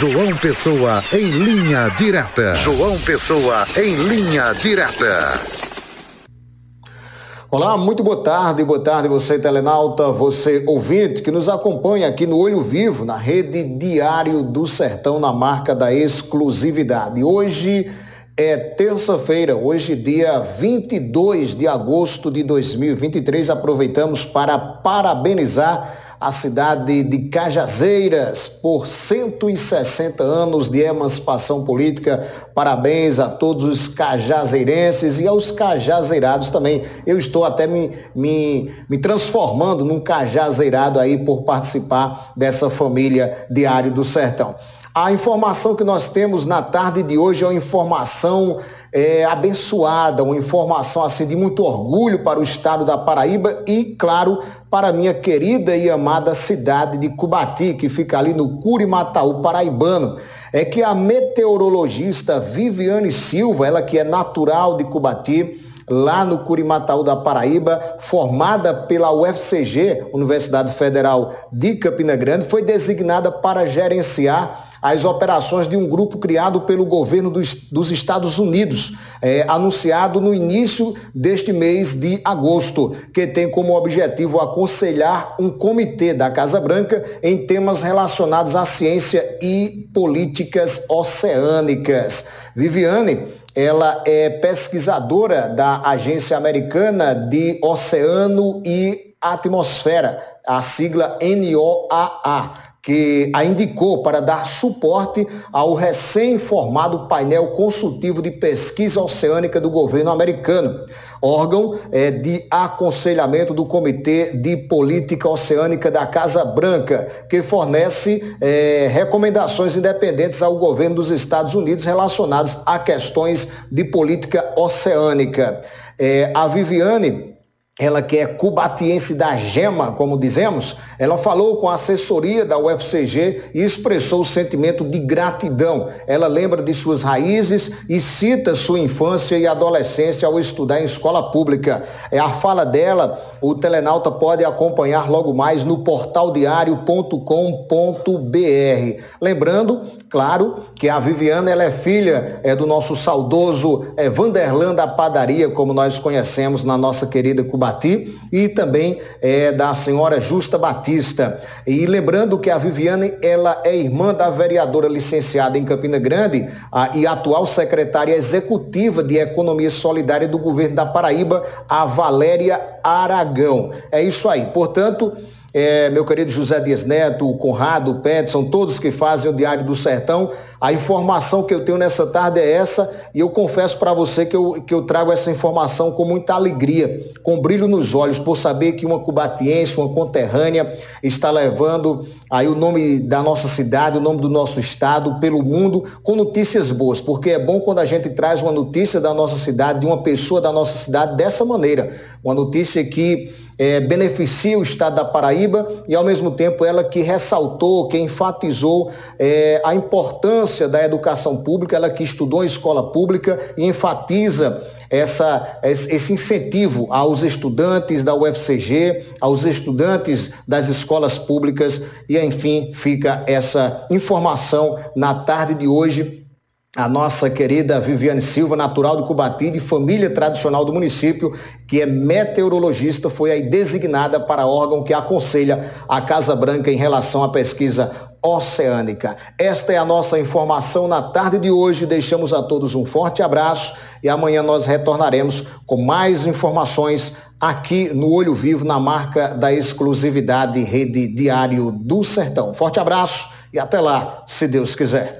João Pessoa em linha direta. João Pessoa em linha direta. Olá, muito boa tarde, boa tarde você telenauta, você ouvinte que nos acompanha aqui no Olho Vivo, na rede Diário do Sertão, na marca da exclusividade. Hoje é terça-feira, hoje dia 22 de agosto de 2023, aproveitamos para parabenizar a cidade de Cajazeiras por 160 anos de emancipação política. Parabéns a todos os cajazeirenses e aos cajazeirados também. Eu estou até me, me, me transformando num cajazeirado aí por participar dessa família Diário do Sertão. A informação que nós temos na tarde de hoje é uma informação é, abençoada, uma informação assim de muito orgulho para o estado da Paraíba e, claro, para a minha querida e amada cidade de Cubati, que fica ali no Curimataú paraibano. É que a meteorologista Viviane Silva, ela que é natural de Cubati, lá no Curimataú da Paraíba, formada pela UFCG, Universidade Federal de Campina Grande, foi designada para gerenciar as operações de um grupo criado pelo governo dos, dos Estados Unidos, é, anunciado no início deste mês de agosto, que tem como objetivo aconselhar um comitê da Casa Branca em temas relacionados à ciência e políticas oceânicas. Viviane ela é pesquisadora da Agência Americana de Oceano e Atmosfera, a sigla NOAA que a indicou para dar suporte ao recém-formado painel consultivo de pesquisa oceânica do governo americano, órgão é, de aconselhamento do Comitê de Política Oceânica da Casa Branca, que fornece é, recomendações independentes ao governo dos Estados Unidos relacionadas a questões de política oceânica. É, a Viviane ela que é cubatiense da gema, como dizemos, ela falou com a assessoria da UFCG e expressou o sentimento de gratidão. Ela lembra de suas raízes e cita sua infância e adolescência ao estudar em escola pública. É a fala dela, o telenauta pode acompanhar logo mais no portaldiario.com.br. Lembrando, claro, que a Viviana ela é filha é do nosso saudoso é, Vanderlan da Padaria, como nós conhecemos na nossa querida Cuba E também é, da senhora Justa Batista. E lembrando que a Viviane, ela é irmã da vereadora licenciada em Campina Grande a, e atual secretária executiva de Economia Solidária do governo da Paraíba, a Valéria Aragão. É isso aí. Portanto, é, meu querido José Dias Neto, o Conrado, o Petson, todos que fazem o Diário do Sertão. A informação que eu tenho nessa tarde é essa e eu confesso para você que eu, que eu trago essa informação com muita alegria, com brilho nos olhos, por saber que uma cubatiense, uma conterrânea, está levando aí o nome da nossa cidade, o nome do nosso estado pelo mundo com notícias boas, porque é bom quando a gente traz uma notícia da nossa cidade, de uma pessoa da nossa cidade dessa maneira, uma notícia que é, beneficia o estado da Paraíba e, ao mesmo tempo, ela que ressaltou, que enfatizou é, a importância da educação pública, ela que estudou em escola pública e enfatiza essa, esse incentivo aos estudantes da UFCG, aos estudantes das escolas públicas. E, enfim, fica essa informação na tarde de hoje a nossa querida Viviane Silva, natural de Cubati, de família tradicional do município, que é meteorologista, foi aí designada para órgão que aconselha a Casa Branca em relação à pesquisa oceânica. Esta é a nossa informação na tarde de hoje. Deixamos a todos um forte abraço e amanhã nós retornaremos com mais informações aqui no Olho Vivo, na marca da exclusividade Rede Diário do Sertão. Forte abraço e até lá, se Deus quiser.